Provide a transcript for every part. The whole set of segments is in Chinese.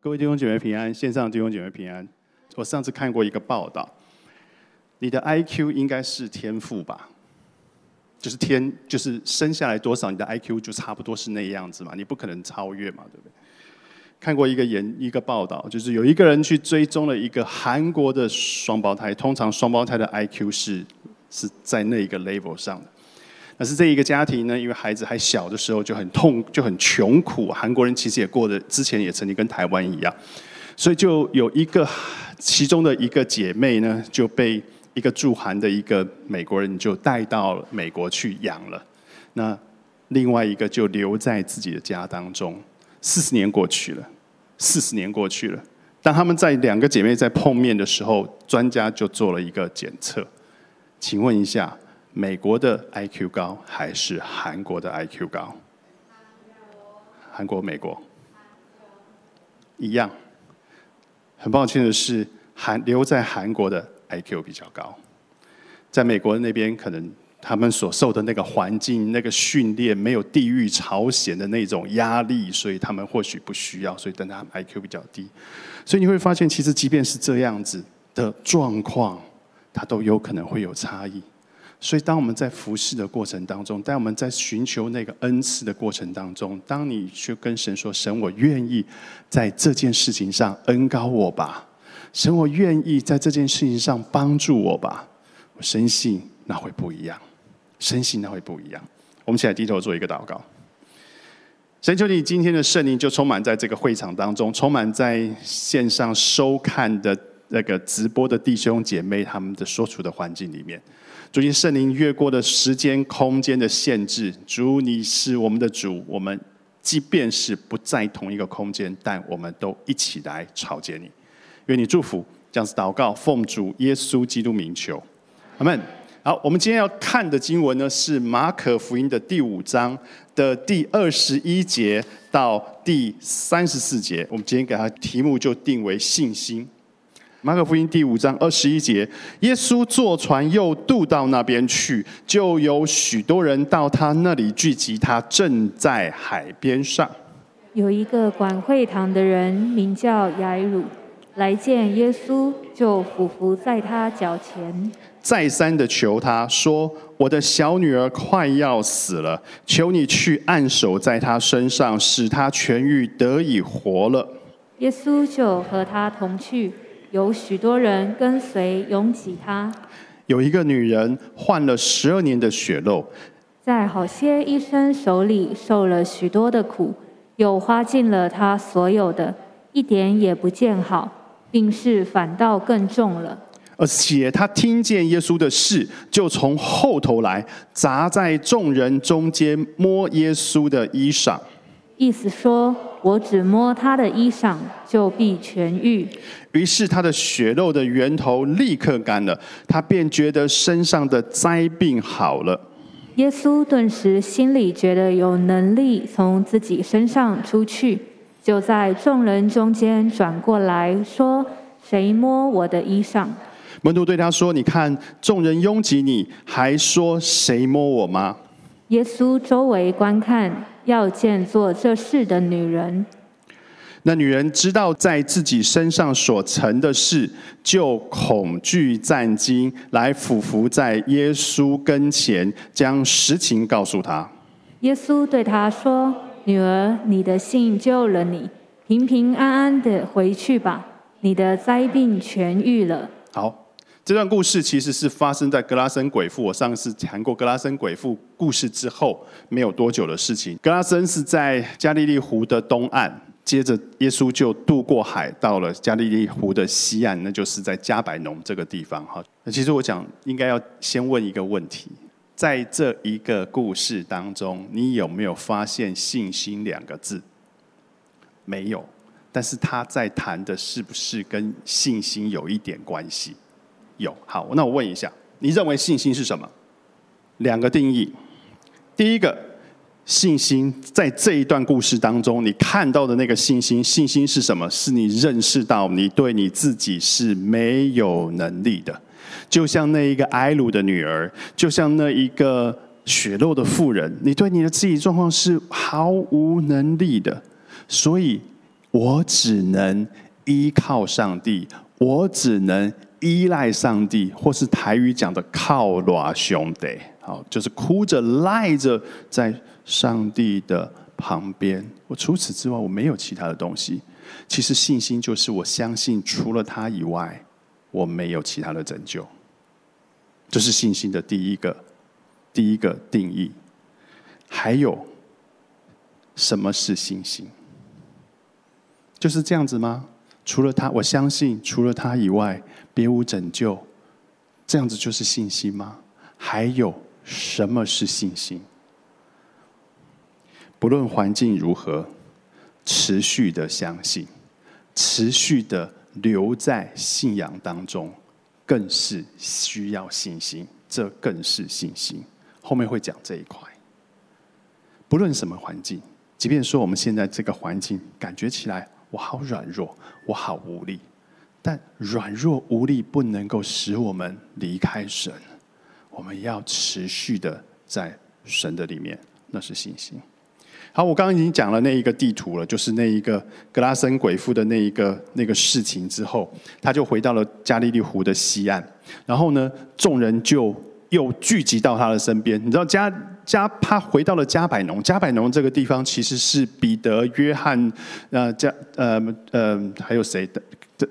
各位弟兄姐妹平安，线上弟兄姐妹平安。我上次看过一个报道，你的 IQ 应该是天赋吧？就是天，就是生下来多少，你的 IQ 就差不多是那样子嘛，你不可能超越嘛，对不对？看过一个研一个报道，就是有一个人去追踪了一个韩国的双胞胎，通常双胞胎的 IQ 是是在那一个 level 上的。可是这一个家庭呢，因为孩子还小的时候就很痛，就很穷苦。韩国人其实也过的，之前也曾经跟台湾一样，所以就有一个其中的一个姐妹呢，就被一个驻韩的一个美国人就带到美国去养了。那另外一个就留在自己的家当中。四十年过去了，四十年过去了。当他们在两个姐妹在碰面的时候，专家就做了一个检测。请问一下，美国的 IQ 高还是韩国的 IQ 高？韩国、美国一样。很抱歉的是，韩留在韩国的 IQ 比较高，在美国那边可能。他们所受的那个环境、那个训练，没有地域朝鲜的那种压力，所以他们或许不需要。所以，但他 IQ 比较低，所以你会发现，其实即便是这样子的状况，它都有可能会有差异。所以，当我们在服侍的过程当中，当我们在寻求那个恩赐的过程当中，当你去跟神说：“神，我愿意在这件事情上恩高我吧，神，我愿意在这件事情上帮助我吧。”我深信那会不一样。深信那会不一样。我们起来低头做一个祷告。神求你今天的圣灵就充满在这个会场当中，充满在线上收看的那个直播的弟兄姐妹他们的所处的环境里面。主，你圣灵越过的时间空间的限制，主你是我们的主，我们即便是不在同一个空间，但我们都一起来朝见你。愿你祝福，这样子祷告，奉主耶稣基督名求，阿门。好，我们今天要看的经文呢，是马可福音的第五章的第二十一节到第三十四节。我们今天给它题目就定为信心。马可福音第五章二十一节，耶稣坐船又渡到那边去，就有许多人到他那里聚集。他正在海边上，有一个管会堂的人名叫雅鲁，来见耶稣，就俯伏在他脚前。再三的求他说：“我的小女儿快要死了，求你去按手在她身上，使她痊愈，得以活了。”耶稣就和他同去，有许多人跟随，拥挤他。有一个女人患了十二年的血漏，在好些医生手里受了许多的苦，又花尽了她所有的，一点也不见好，病势反倒更重了。而且他听见耶稣的事，就从后头来，砸在众人中间摸耶稣的衣裳，意思说：我只摸他的衣裳，就必痊愈。于是他的血肉的源头立刻干了，他便觉得身上的灾病好了。耶稣顿时心里觉得有能力从自己身上出去，就在众人中间转过来说：谁摸我的衣裳？门徒对他说：“你看，众人拥挤，你还说谁摸我吗？”耶稣周围观看，要见做这事的女人。那女人知道在自己身上所成的事，就恐惧战惊，来俯伏在耶稣跟前，将实情告诉他。耶稣对他说：“女儿，你的信救了你，平平安安的回去吧，你的灾病痊愈了。”好。这段故事其实是发生在格拉森鬼父。我上次谈过格拉森鬼父故事之后没有多久的事情。格拉森是在加利利湖的东岸，接着耶稣就渡过海到了加利利湖的西岸，那就是在加百农这个地方。哈，那其实我讲应该要先问一个问题：在这一个故事当中，你有没有发现“信心”两个字？没有，但是他在谈的是不是跟信心有一点关系？有好，那我问一下，你认为信心是什么？两个定义。第一个，信心在这一段故事当中，你看到的那个信心，信心是什么？是你认识到你对你自己是没有能力的，就像那一个埃鲁的女儿，就像那一个血肉的妇人，你对你的自己状况是毫无能力的，所以我只能依靠上帝，我只能依赖上帝，或是台语讲的靠拉兄弟，好，就是哭着赖着在上帝的旁边。我除此之外，我没有其他的东西。其实信心就是我相信，除了他以外，我没有其他的拯救。这是信心的第一个第一个定义。还有，什么是信心？就是这样子吗？除了他，我相信除了他以外，别无拯救。这样子就是信心吗？还有什么是信心？不论环境如何，持续的相信，持续的留在信仰当中，更是需要信心。这更是信心。后面会讲这一块。不论什么环境，即便说我们现在这个环境感觉起来我好软弱，我好无力，但软弱无力不能够使我们离开神。我们要持续的在神的里面，那是信心。好，我刚刚已经讲了那一个地图了，就是那一个格拉森鬼父的那一个那个事情之后，他就回到了加利利湖的西岸，然后呢，众人就。又聚集到他的身边，你知道加加他回到了加百农，加百农这个地方其实是彼得、约翰，呃加呃呃还有谁的？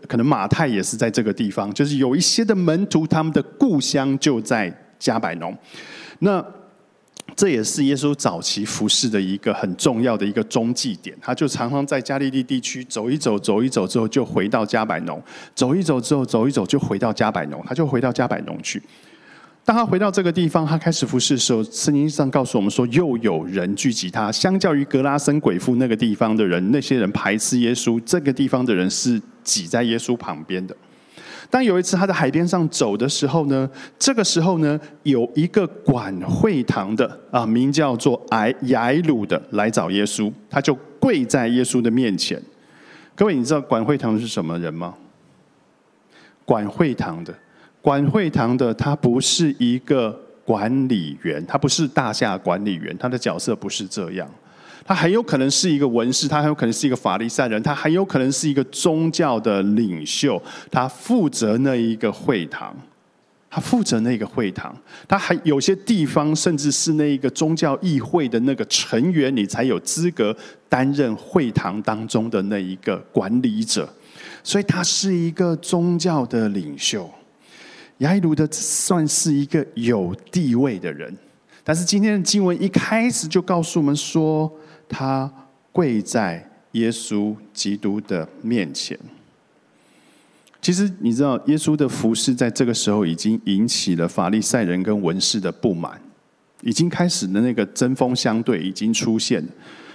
可能马太也是在这个地方，就是有一些的门徒，他们的故乡就在加百农。那这也是耶稣早期服侍的一个很重要的一个中继点，他就常常在加利利地区走一走，走一走之后就回到加百农，走一走之后走一走就回到加百农，他就回到加百农去。当他回到这个地方，他开始服侍的时候，圣经上告诉我们说，又有人聚集他。相较于格拉森鬼父那个地方的人，那些人排斥耶稣，这个地方的人是挤在耶稣旁边的。当有一次他在海边上走的时候呢，这个时候呢，有一个管会堂的啊，名叫做埃雅鲁的来找耶稣，他就跪在耶稣的面前。各位，你知道管会堂是什么人吗？管会堂的。管会堂的他不是一个管理员，他不是大厦管理员，他的角色不是这样。他很有可能是一个文士，他很有可能是一个法利赛人，他很有可能是一个宗教的领袖。他负责那一个会堂，他负责那个会堂。他还有些地方，甚至是那一个宗教议会的那个成员，你才有资格担任会堂当中的那一个管理者。所以，他是一个宗教的领袖。亚伊卢的算是一个有地位的人，但是今天的经文一开始就告诉我们说，他跪在耶稣基督的面前。其实你知道，耶稣的服饰在这个时候已经引起了法利赛人跟文士的不满，已经开始的那个针锋相对已经出现。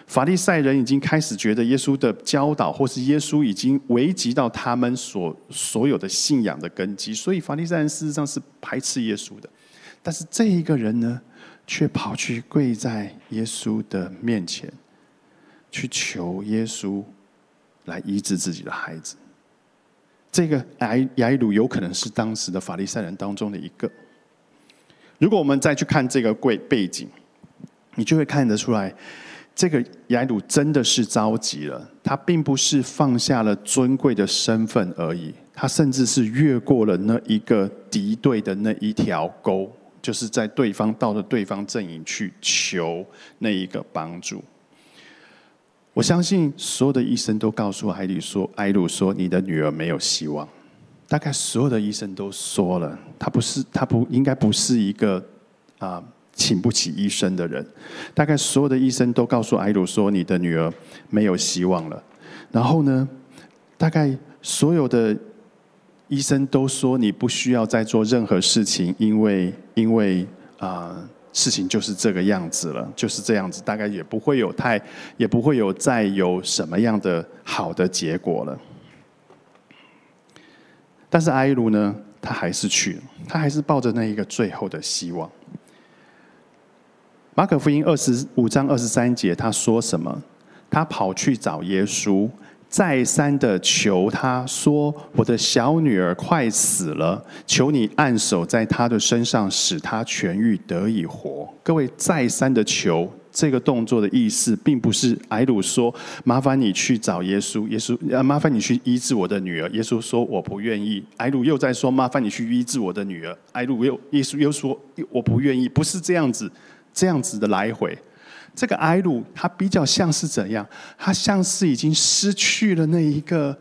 法利赛人已经开始觉得耶稣的教导，或是耶稣已经危及到他们所所有的信仰的根基，所以法利赛人事实上是排斥耶稣的。但是这一个人呢，却跑去跪在耶稣的面前，去求耶稣来医治自己的孩子。这个雅雅鲁有可能是当时的法利赛人当中的一个。如果我们再去看这个跪背景，你就会看得出来。这个雅鲁真的是着急了，他并不是放下了尊贵的身份而已，他甚至是越过了那一个敌对的那一条沟，就是在对方到了对方阵营去求那一个帮助。我相信所有的医生都告诉艾鲁说：“艾鲁说，你的女儿没有希望。”大概所有的医生都说了，他不是，他不应该不是一个啊。请不起医生的人，大概所有的医生都告诉艾鲁说：“你的女儿没有希望了。”然后呢，大概所有的医生都说：“你不需要再做任何事情，因为因为啊，事情就是这个样子了，就是这样子，大概也不会有太，也不会有再有什么样的好的结果了。”但是艾鲁呢，他还是去了，他还是抱着那一个最后的希望。马可福音二十五章二十三节，他说什么？他跑去找耶稣，再三的求他说：“我的小女儿快死了，求你按手在她的身上，使她痊愈，得以活。”各位再三的求，这个动作的意思，并不是埃鲁说：“麻烦你去找耶稣，耶稣呃，麻烦你去医治我的女儿。”耶稣说：“我不愿意。”埃鲁又在说：“麻烦你去医治我的女儿。”埃鲁又耶稣又说：“我不愿意。”不是这样子，这样子的来回。这个艾鲁他比较像是怎样？他像是已经失去了那一个。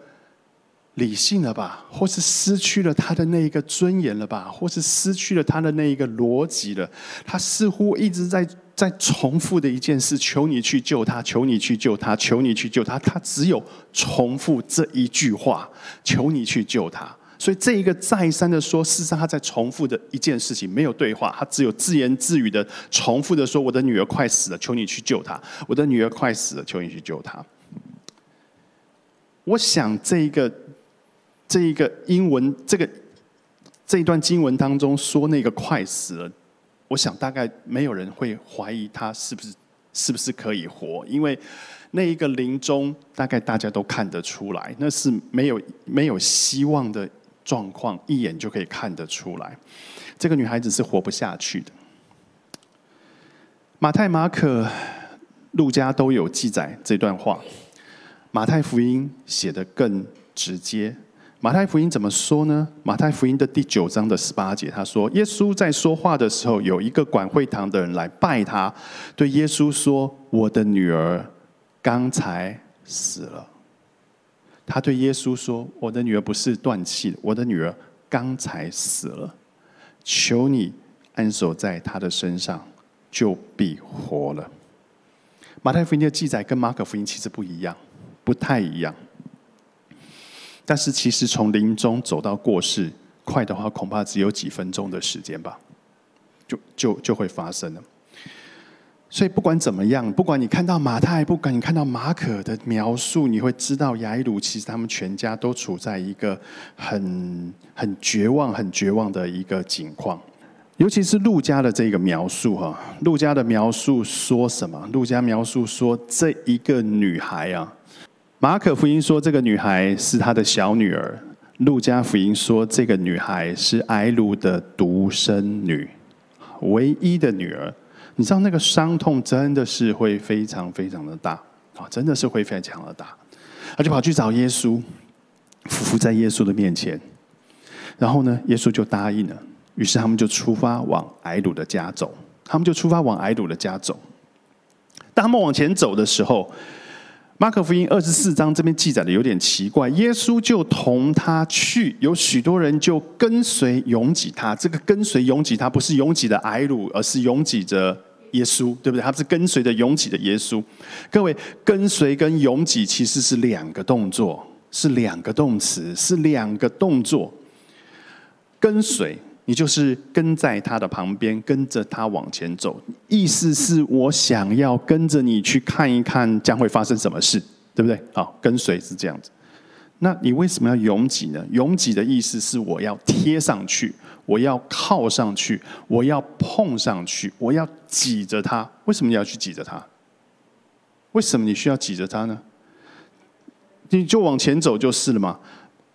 理性了吧，或是失去了他的那一个尊严了吧，或是失去了他的那一个逻辑了。他似乎一直在在重复的一件事：求你去救他，求你去救他，求你去救他。他只有重复这一句话：求你去救他。所以这一个再三的说，事实上他在重复的一件事情，没有对话，他只有自言自语的重复的说：“我的女儿快死了，求你去救她。我的女儿快死了，求你去救她。”我想这一个。这一个英文，这个这一段经文当中说那个快死了，我想大概没有人会怀疑他是不是是不是可以活，因为那一个临终大概大家都看得出来，那是没有没有希望的状况，一眼就可以看得出来，这个女孩子是活不下去的。马太、马可、路加都有记载这段话，马太福音写的更直接。马太福音怎么说呢？马太福音的第九章的十八节，他说：“耶稣在说话的时候，有一个管会堂的人来拜他，对耶稣说：‘我的女儿刚才死了。’他对耶稣说：‘我的女儿不是断气，我的女儿刚才死了。求你安守在她的身上，就必活了。’马太福音的记载跟马可福音其实不一样，不太一样。”但是其实从临终走到过世，快的话恐怕只有几分钟的时间吧，就就就会发生了。所以不管怎么样，不管你看到马太，不管你看到马可的描述，你会知道雅伊鲁其实他们全家都处在一个很很绝望、很绝望的一个境况。尤其是陆家的这个描述哈，陆家的描述说什么？陆家描述说这一个女孩啊。马可福音说，这个女孩是他的小女儿；路加福音说，这个女孩是埃鲁的独生女，唯一的女儿。你知道那个伤痛真的是会非常非常的大啊，真的是会非常的大。他就跑去找耶稣，匍匐在耶稣的面前，然后呢，耶稣就答应了。于是他们就出发往埃鲁的家走。他们就出发往埃鲁的家走。当他们往前走的时候，马可福音二十四章这边记载的有点奇怪，耶稣就同他去，有许多人就跟随拥挤他。这个跟随拥挤他不是拥挤的矮鲁，而是拥挤着耶稣，对不对？他是跟随着拥挤的耶稣。各位，跟随跟拥挤其实是两个动作，是两个动词，是两个动作。跟随。你就是跟在他的旁边，跟着他往前走。意思是我想要跟着你去看一看将会发生什么事，对不对？好，跟随是这样子。那你为什么要拥挤呢？拥挤的意思是我要贴上去，我要靠上去，我要碰上去，我要挤着他。为什么你要去挤着他？为什么你需要挤着他呢？你就往前走就是了嘛。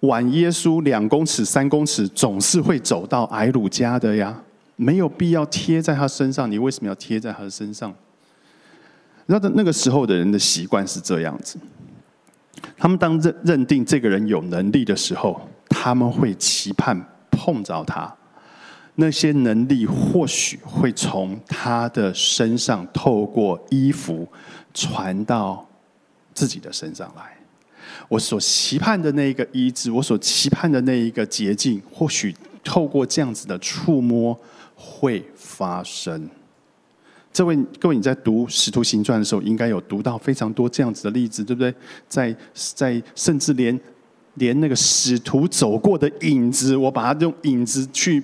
晚耶稣两公尺、三公尺，总是会走到埃鲁家的呀，没有必要贴在他身上。你为什么要贴在他的身上？那的那个时候的人的习惯是这样子：他们当认认定这个人有能力的时候，他们会期盼碰着他，那些能力或许会从他的身上透过衣服传到自己的身上来。我所期盼的那一个医治，我所期盼的那一个捷径，或许透过这样子的触摸会发生。这位各位，你在读《使徒行传》的时候，应该有读到非常多这样子的例子，对不对？在在，甚至连连那个使徒走过的影子，我把它用影子去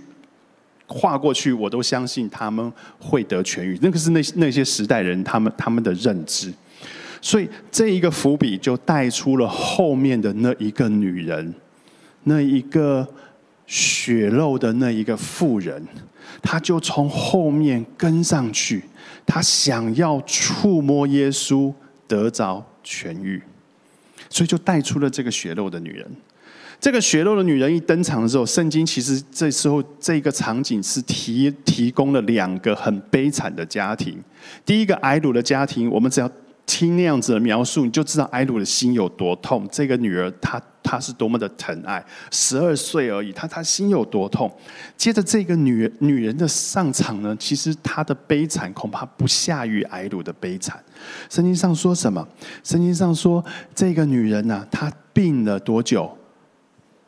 画过去，我都相信他们会得痊愈。那个是那那些时代人他们他们的认知。所以这一个伏笔就带出了后面的那一个女人，那一个血肉的那一个妇人，她就从后面跟上去，她想要触摸耶稣，得着痊愈。所以就带出了这个血肉的女人。这个血肉的女人一登场的时候，圣经其实这时候这个场景是提提供了两个很悲惨的家庭。第一个埃鲁的家庭，我们只要听那样子的描述，你就知道艾鲁的心有多痛。这个女儿，她她是多么的疼爱，十二岁而已，她她心有多痛。接着这个女女人的上场呢，其实她的悲惨恐怕不下于艾鲁的悲惨。圣经上说什么？圣经上说这个女人呢，她病了多久？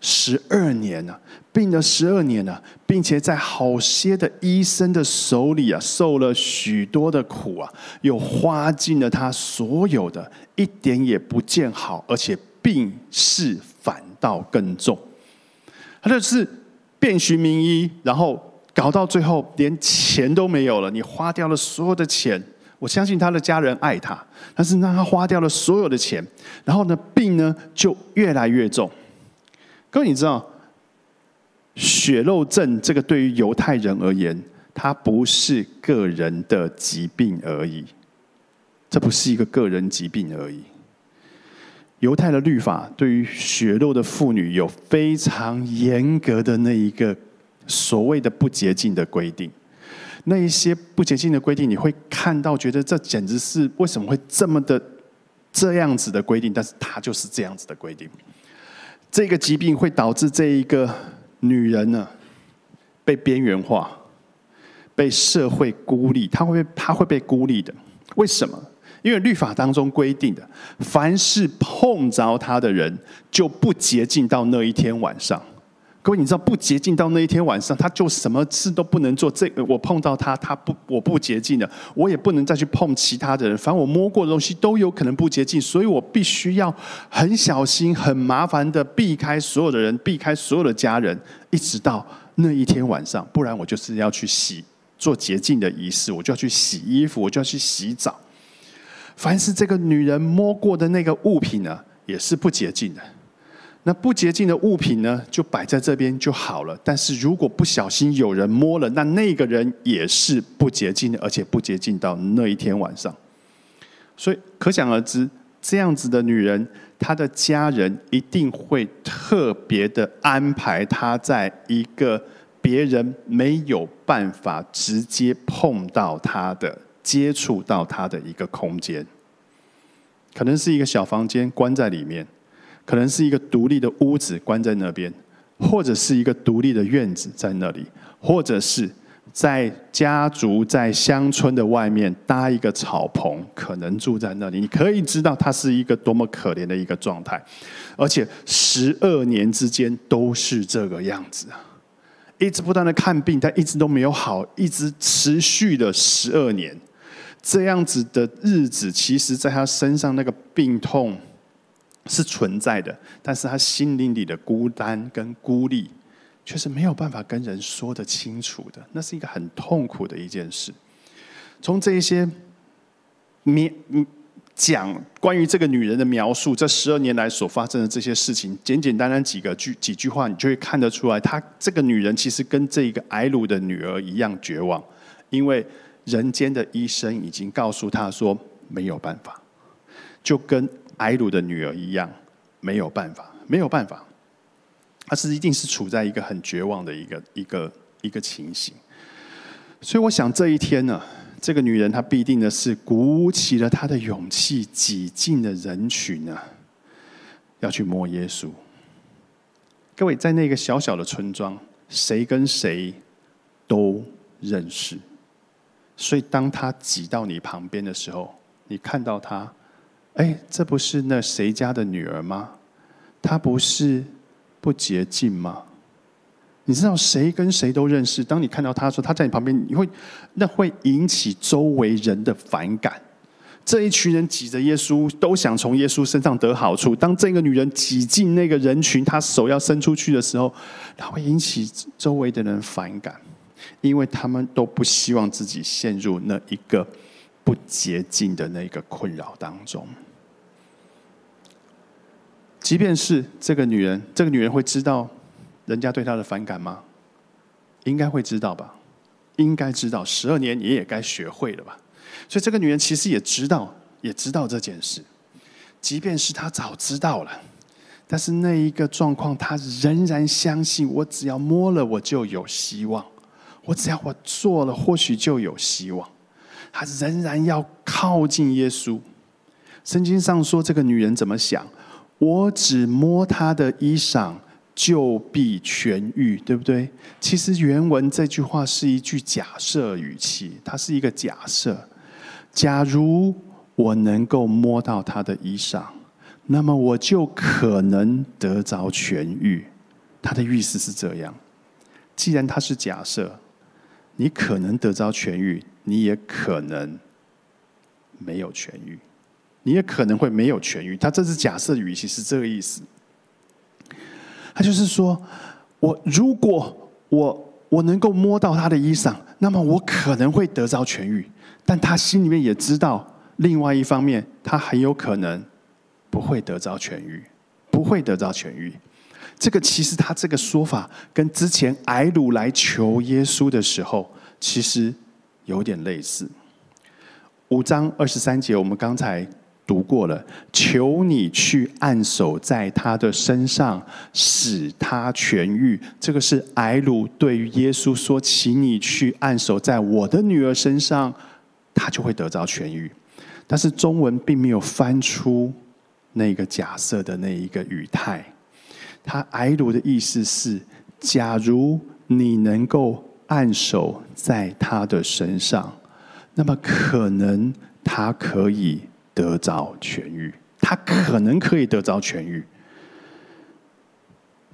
十二年了，病了十二年了，并且在好些的医生的手里啊，受了许多的苦啊，又花尽了他所有的，一点也不见好，而且病势反倒更重。他就是遍寻名医，然后搞到最后连钱都没有了。你花掉了所有的钱，我相信他的家人爱他，但是让他花掉了所有的钱，然后呢，病呢就越来越重。各位，你知道血肉症这个对于犹太人而言，它不是个人的疾病而已，这不是一个个人疾病而已。犹太的律法对于血肉的妇女有非常严格的那一个所谓的不洁净的规定，那一些不洁净的规定，你会看到觉得这简直是为什么会这么的这样子的规定，但是它就是这样子的规定。这个疾病会导致这一个女人呢被边缘化，被社会孤立。她会被她会被孤立的。为什么？因为律法当中规定的，凡是碰着她的人，就不洁净到那一天晚上。各位，你知道不洁净到那一天晚上，他就什么事都不能做。这个我碰到他，他不我不洁净的，我也不能再去碰其他的人。反正我摸过的东西都有可能不洁净，所以我必须要很小心、很麻烦的避开所有的人，避开所有的家人，一直到那一天晚上。不然我就是要去洗做洁净的仪式，我就要去洗衣服，我就要去洗澡。凡是这个女人摸过的那个物品呢，也是不洁净的。那不洁净的物品呢，就摆在这边就好了。但是如果不小心有人摸了，那那个人也是不洁净的，而且不洁净到那一天晚上。所以可想而知，这样子的女人，她的家人一定会特别的安排她在一个别人没有办法直接碰到她的、接触到她的一个空间，可能是一个小房间，关在里面。可能是一个独立的屋子关在那边，或者是一个独立的院子在那里，或者是在家族在乡村的外面搭一个草棚，可能住在那里。你可以知道他是一个多么可怜的一个状态，而且十二年之间都是这个样子啊，一直不断的看病，但一直都没有好，一直持续的十二年，这样子的日子，其实在他身上那个病痛。是存在的，但是他心灵里的孤单跟孤立，却是没有办法跟人说得清楚的。那是一个很痛苦的一件事。从这一些描讲关于这个女人的描述，这十二年来所发生的这些事情，简简单单几个句几句话，你就会看得出来，她这个女人其实跟这一个埃鲁的女儿一样绝望，因为人间的医生已经告诉她说没有办法，就跟。埃鲁的女儿一样，没有办法，没有办法，她是一定是处在一个很绝望的一个一个一个情形。所以我想这一天呢，这个女人她必定的是鼓起了她的勇气，挤进了人群呢，要去摸耶稣。各位在那个小小的村庄，谁跟谁都认识，所以当他挤到你旁边的时候，你看到他。哎，这不是那谁家的女儿吗？她不是不洁净吗？你知道谁跟谁都认识。当你看到她说她在你旁边，你会那会引起周围人的反感。这一群人挤着耶稣，都想从耶稣身上得好处。当这个女人挤进那个人群，她手要伸出去的时候，她会引起周围的人反感，因为他们都不希望自己陷入那一个不洁净的那个困扰当中。即便是这个女人，这个女人会知道人家对她的反感吗？应该会知道吧，应该知道。十二年你也该学会了吧。所以这个女人其实也知道，也知道这件事。即便是她早知道了，但是那一个状况，她仍然相信，我只要摸了，我就有希望；我只要我做了，或许就有希望。她仍然要靠近耶稣。圣经上说，这个女人怎么想？我只摸他的衣裳。就必痊愈，对不对？其实原文这句话是一句假设语气，它是一个假设。假如我能够摸到他的衣裳，那么我就可能得着痊愈。他的意思是这样。既然它是假设，你可能得着痊愈，你也可能没有痊愈，你也可能会没有痊愈。他这是假设语气，是这个意思。他就是说，我如果我我能够摸到他的衣裳，那么我可能会得着痊愈。但他心里面也知道，另外一方面，他很有可能不会得着痊愈，不会得着痊愈。这个其实他这个说法，跟之前矮鲁来求耶稣的时候，其实有点类似。五章二十三节，我们刚才。读过了，求你去按手在他的身上，使他痊愈。这个是埃鲁对于耶稣说：“请你去按手在我的女儿身上，他就会得到痊愈。”但是中文并没有翻出那个假设的那一个语态。他埃鲁的意思是：假如你能够按手在他的身上，那么可能他可以。得着痊愈，他可能可以得着痊愈。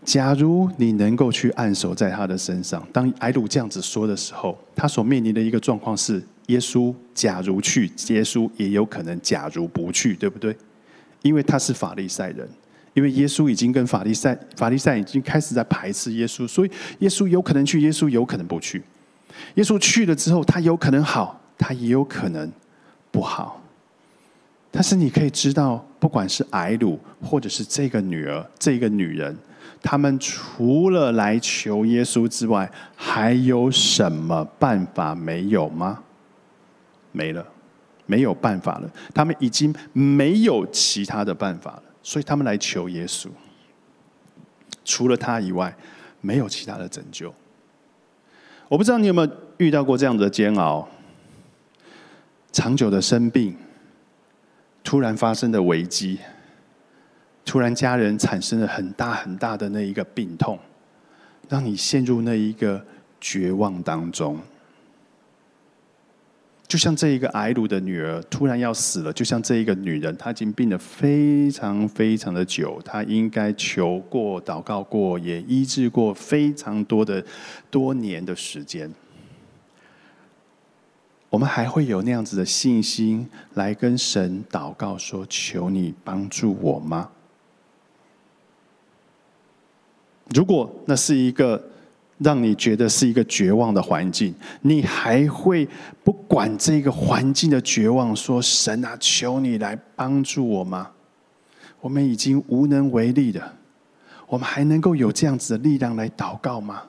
假如你能够去按手在他的身上，当埃鲁这样子说的时候，他所面临的一个状况是：耶稣假如去，耶稣也有可能假如不去，对不对？因为他是法利赛人，因为耶稣已经跟法利赛法利赛已经开始在排斥耶稣，所以耶稣有可能去，耶稣有可能不去。耶稣去了之后，他有可能好，他也有可能不好。但是你可以知道，不管是艾鲁，或者是这个女儿、这个女人，他们除了来求耶稣之外，还有什么办法没有吗？没了，没有办法了。他们已经没有其他的办法了，所以他们来求耶稣。除了他以外，没有其他的拯救。我不知道你有没有遇到过这样的煎熬，长久的生病。突然发生的危机，突然家人产生了很大很大的那一个病痛，让你陷入那一个绝望当中。就像这一个癌鲁的女儿突然要死了，就像这一个女人，她已经病了非常非常的久，她应该求过、祷告过，也医治过非常多的多年的时间。我们还会有那样子的信心来跟神祷告，说：“求你帮助我吗？”如果那是一个让你觉得是一个绝望的环境，你还会不管这个环境的绝望，说：“神啊，求你来帮助我吗？”我们已经无能为力了，我们还能够有这样子的力量来祷告吗？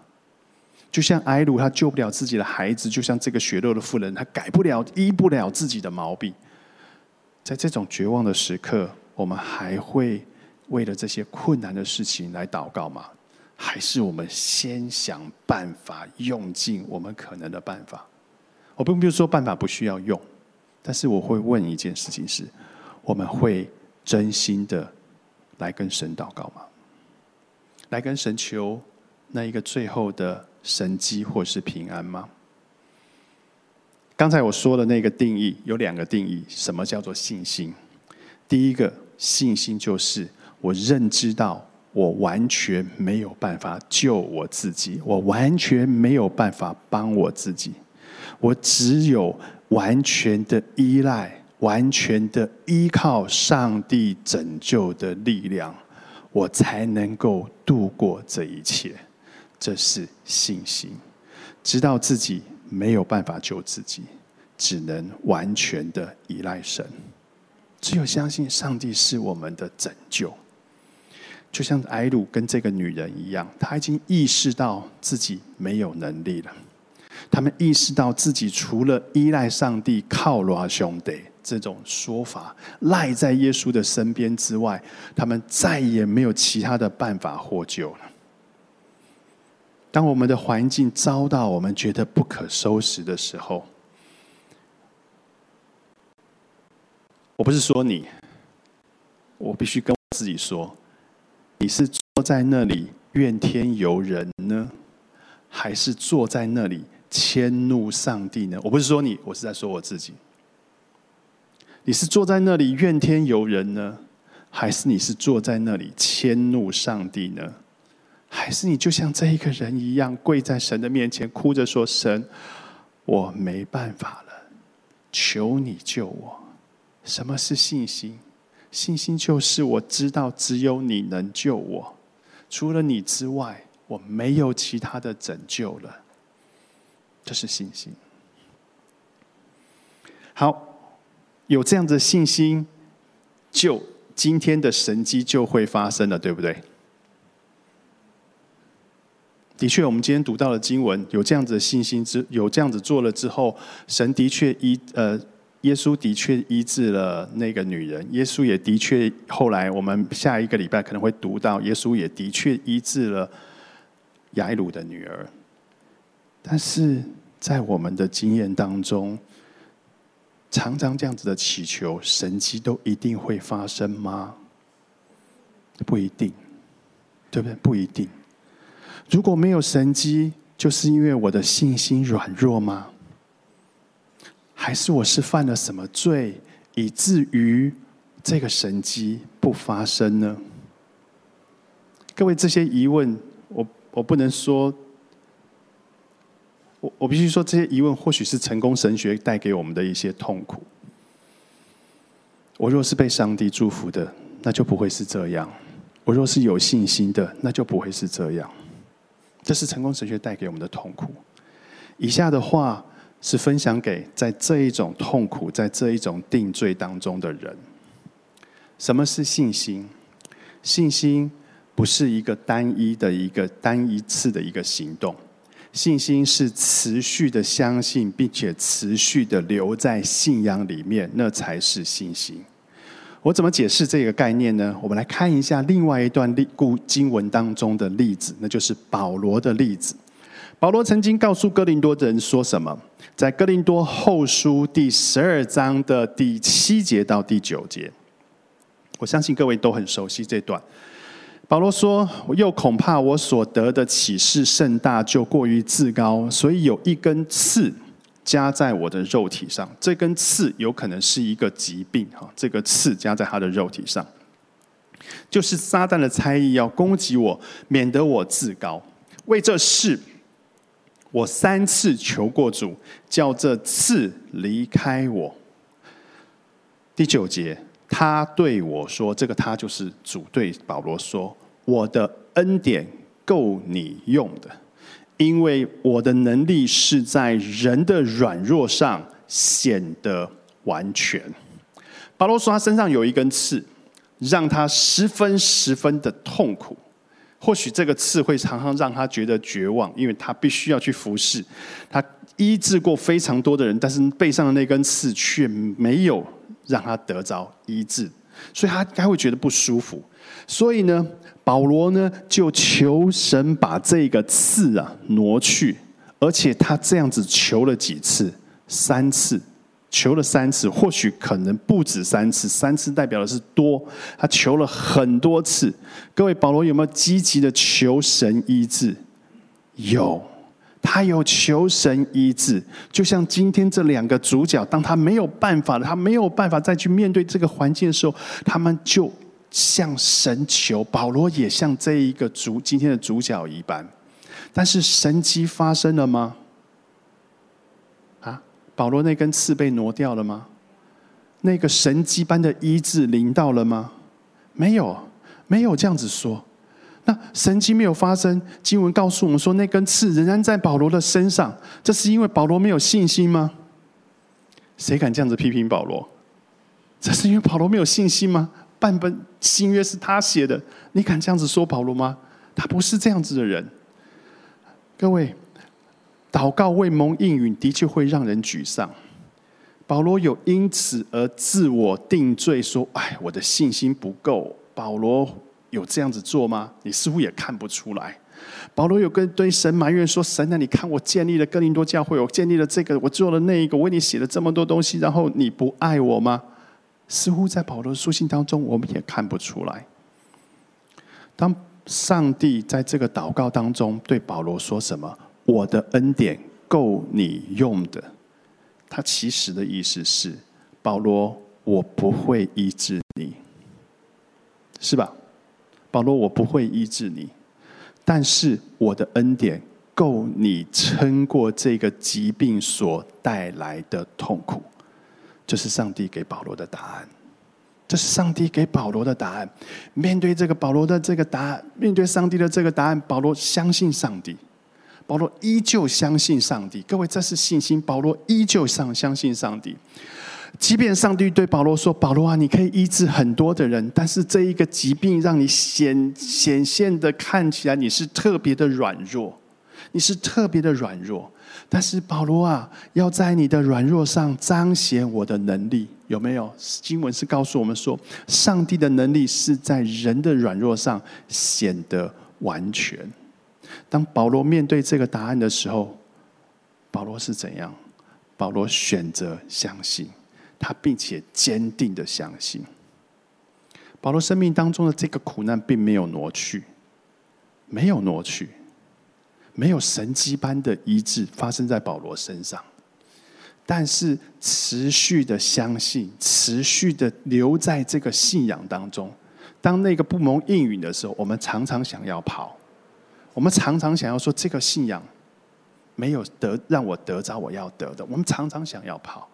就像埃鲁，他救不了自己的孩子；就像这个血肉的妇人，他改不了、医不了自己的毛病。在这种绝望的时刻，我们还会为了这些困难的事情来祷告吗？还是我们先想办法，用尽我们可能的办法？我并不是说办法不需要用，但是我会问一件事情：是我们会真心的来跟神祷告吗？来跟神求那一个最后的？神机或是平安吗？刚才我说的那个定义有两个定义，什么叫做信心？第一个信心就是我认知到我完全没有办法救我自己，我完全没有办法帮我自己，我只有完全的依赖、完全的依靠上帝拯救的力量，我才能够度过这一切。这是信心，知道自己没有办法救自己，只能完全的依赖神。只有相信上帝是我们的拯救，就像埃鲁跟这个女人一样，他已经意识到自己没有能力了。他们意识到自己除了依赖上帝、靠罗兄弟，这种说法，赖在耶稣的身边之外，他们再也没有其他的办法获救了。当我们的环境遭到我们觉得不可收拾的时候，我不是说你，我必须跟自己说，你是坐在那里怨天尤人呢，还是坐在那里迁怒上帝呢？我不是说你，我是在说我自己。你是坐在那里怨天尤人呢，还是你是坐在那里迁怒上帝呢？还是你就像这一个人一样，跪在神的面前，哭着说：“神，我没办法了，求你救我。”什么是信心？信心就是我知道只有你能救我，除了你之外，我没有其他的拯救了。这是信心。好，有这样的信心，就今天的神迹就会发生了，对不对？的确，我们今天读到的经文有这样子的信心之，有这样子做了之后，神的确医呃，耶稣的确医治了那个女人，耶稣也的确后来我们下一个礼拜可能会读到，耶稣也的确医治了雅鲁的女儿。但是在我们的经验当中，常常这样子的祈求，神迹都一定会发生吗？不一定，对不对？不一定。如果没有神机，就是因为我的信心软弱吗？还是我是犯了什么罪，以至于这个神机不发生呢？各位，这些疑问，我我不能说，我我必须说，这些疑问或许是成功神学带给我们的一些痛苦。我若是被上帝祝福的，那就不会是这样；我若是有信心的，那就不会是这样。这是成功神学带给我们的痛苦。以下的话是分享给在这一种痛苦、在这一种定罪当中的人。什么是信心？信心不是一个单一的一个单一次的一个行动，信心是持续的相信，并且持续的留在信仰里面，那才是信心。我怎么解释这个概念呢？我们来看一下另外一段例故经文当中的例子，那就是保罗的例子。保罗曾经告诉哥林多的人说什么？在哥林多后书第十二章的第七节到第九节，我相信各位都很熟悉这段。保罗说：“我又恐怕我所得的启示甚大，就过于自高，所以有一根刺。”加在我的肉体上，这根刺有可能是一个疾病哈。这个刺加在他的肉体上，就是撒旦的猜疑要攻击我，免得我自高。为这事，我三次求过主，叫这刺离开我。第九节，他对我说：“这个他就是主对保罗说，我的恩典够你用的。”因为我的能力是在人的软弱上显得完全。保罗说他身上有一根刺，让他十分十分的痛苦。或许这个刺会常常让他觉得绝望，因为他必须要去服侍。他医治过非常多的人，但是背上的那根刺却没有让他得着医治，所以他他会觉得不舒服。所以呢？保罗呢，就求神把这个刺啊挪去，而且他这样子求了几次，三次，求了三次，或许可能不止三次，三次代表的是多，他求了很多次。各位，保罗有没有积极的求神医治？有，他有求神医治。就像今天这两个主角，当他没有办法了，他没有办法再去面对这个环境的时候，他们就。向神求，保罗也像这一个主今天的主角一般，但是神迹发生了吗？啊，保罗那根刺被挪掉了吗？那个神迹般的医治临到了吗？没有，没有这样子说。那神迹没有发生，经文告诉我们说，那根刺仍然在保罗的身上，这是因为保罗没有信心吗？谁敢这样子批评保罗？这是因为保罗没有信心吗？半本新约是他写的，你敢这样子说保罗吗？他不是这样子的人。各位，祷告未蒙应允，的确会让人沮丧。保罗有因此而自我定罪，说：“哎，我的信心不够。”保罗有这样子做吗？你似乎也看不出来。保罗有跟对神埋怨说：“神啊，你看我建立了哥林多教会，我建立了这个，我做了那一个，我为你写了这么多东西，然后你不爱我吗？”似乎在保罗书信当中，我们也看不出来。当上帝在这个祷告当中对保罗说什么：“我的恩典够你用的。”他其实的意思是，保罗，我不会医治你，是吧？保罗，我不会医治你，但是我的恩典够你撑过这个疾病所带来的痛苦。这是上帝给保罗的答案，这是上帝给保罗的答案。面对这个保罗的这个答案，面对上帝的这个答案，保罗相信上帝。保罗依旧相信上帝，各位，这是信心。保罗依旧相相信上帝，即便上帝对保罗说：“保罗啊，你可以医治很多的人，但是这一个疾病让你显显现的看起来你是特别的软弱，你是特别的软弱。但是保罗啊，要在你的软弱上彰显我的能力，有没有？经文是告诉我们说，上帝的能力是在人的软弱上显得完全。”当保罗面对这个答案的时候，保罗是怎样？保罗选择相信他，并且坚定的相信。保罗生命当中的这个苦难并没有挪去，没有挪去，没有神迹般的医治发生在保罗身上，但是持续的相信，持续的留在这个信仰当中。当那个不蒙应允的时候，我们常常想要跑。我们常常想要说，这个信仰没有得让我得着我要得的。我们常常想要跑，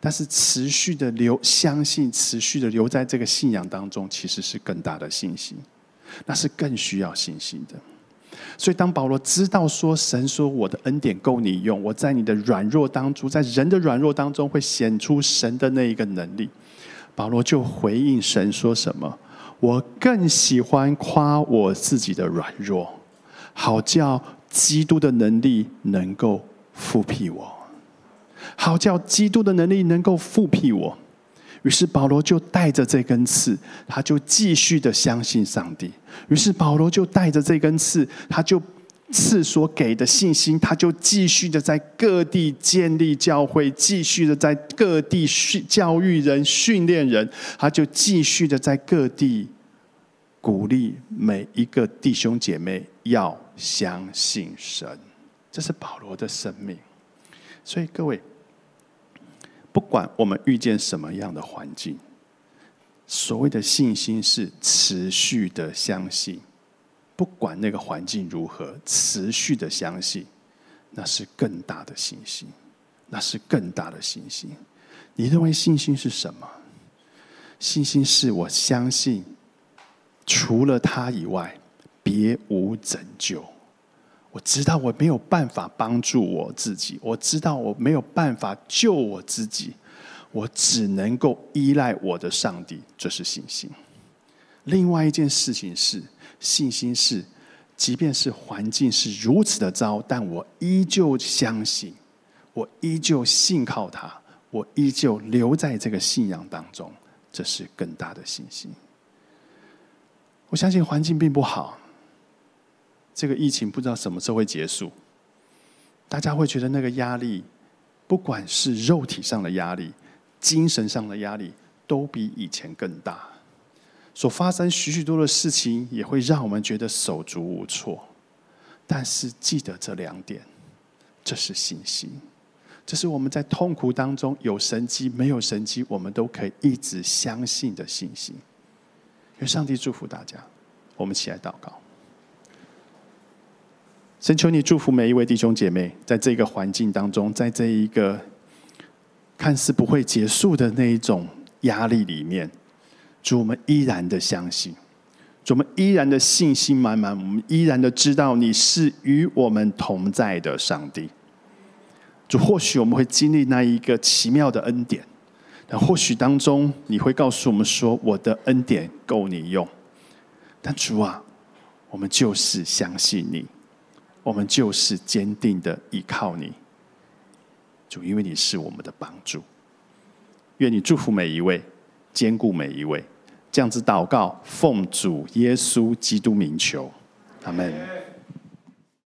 但是持续的留相信，持续的留在这个信仰当中，其实是更大的信心，那是更需要信心的。所以，当保罗知道说，神说我的恩典够你用，我在你的软弱当中，在人的软弱当中会显出神的那一个能力，保罗就回应神说什么：我更喜欢夸我自己的软弱。好叫基督的能力能够复辟我，好叫基督的能力能够复辟我。于是保罗就带着这根刺，他就继续的相信上帝。于是保罗就带着这根刺，他就刺所给的信心，他就继续的在各地建立教会，继续的在各地训教育人、训练人，他就继续的在各地鼓励每一个弟兄姐妹要。相信神，这是保罗的生命。所以各位，不管我们遇见什么样的环境，所谓的信心是持续的相信。不管那个环境如何，持续的相信，那是更大的信心，那是更大的信心。你认为信心是什么？信心是我相信，除了他以外。别无拯救。我知道我没有办法帮助我自己，我知道我没有办法救我自己，我只能够依赖我的上帝，这是信心。另外一件事情是，信心是，即便是环境是如此的糟，但我依旧相信，我依旧信靠他，我依旧留在这个信仰当中，这是更大的信心。我相信环境并不好。这个疫情不知道什么时候会结束，大家会觉得那个压力，不管是肉体上的压力、精神上的压力，都比以前更大。所发生许许多的事情，也会让我们觉得手足无措。但是记得这两点，这是信心，这是我们在痛苦当中有神机没有神机，我们都可以一直相信的信心。愿上帝祝福大家，我们起来祷告。神求你祝福每一位弟兄姐妹，在这个环境当中，在这一个看似不会结束的那一种压力里面，主我们依然的相信，主我们依然的信心满满，我们依然的知道你是与我们同在的上帝。主或许我们会经历那一个奇妙的恩典，但或许当中你会告诉我们说：“我的恩典够你用。”但主啊，我们就是相信你。我们就是坚定的依靠你，主，因为你是我们的帮助。愿你祝福每一位，兼顾每一位。这样子祷告，奉主耶稣基督名求，阿门。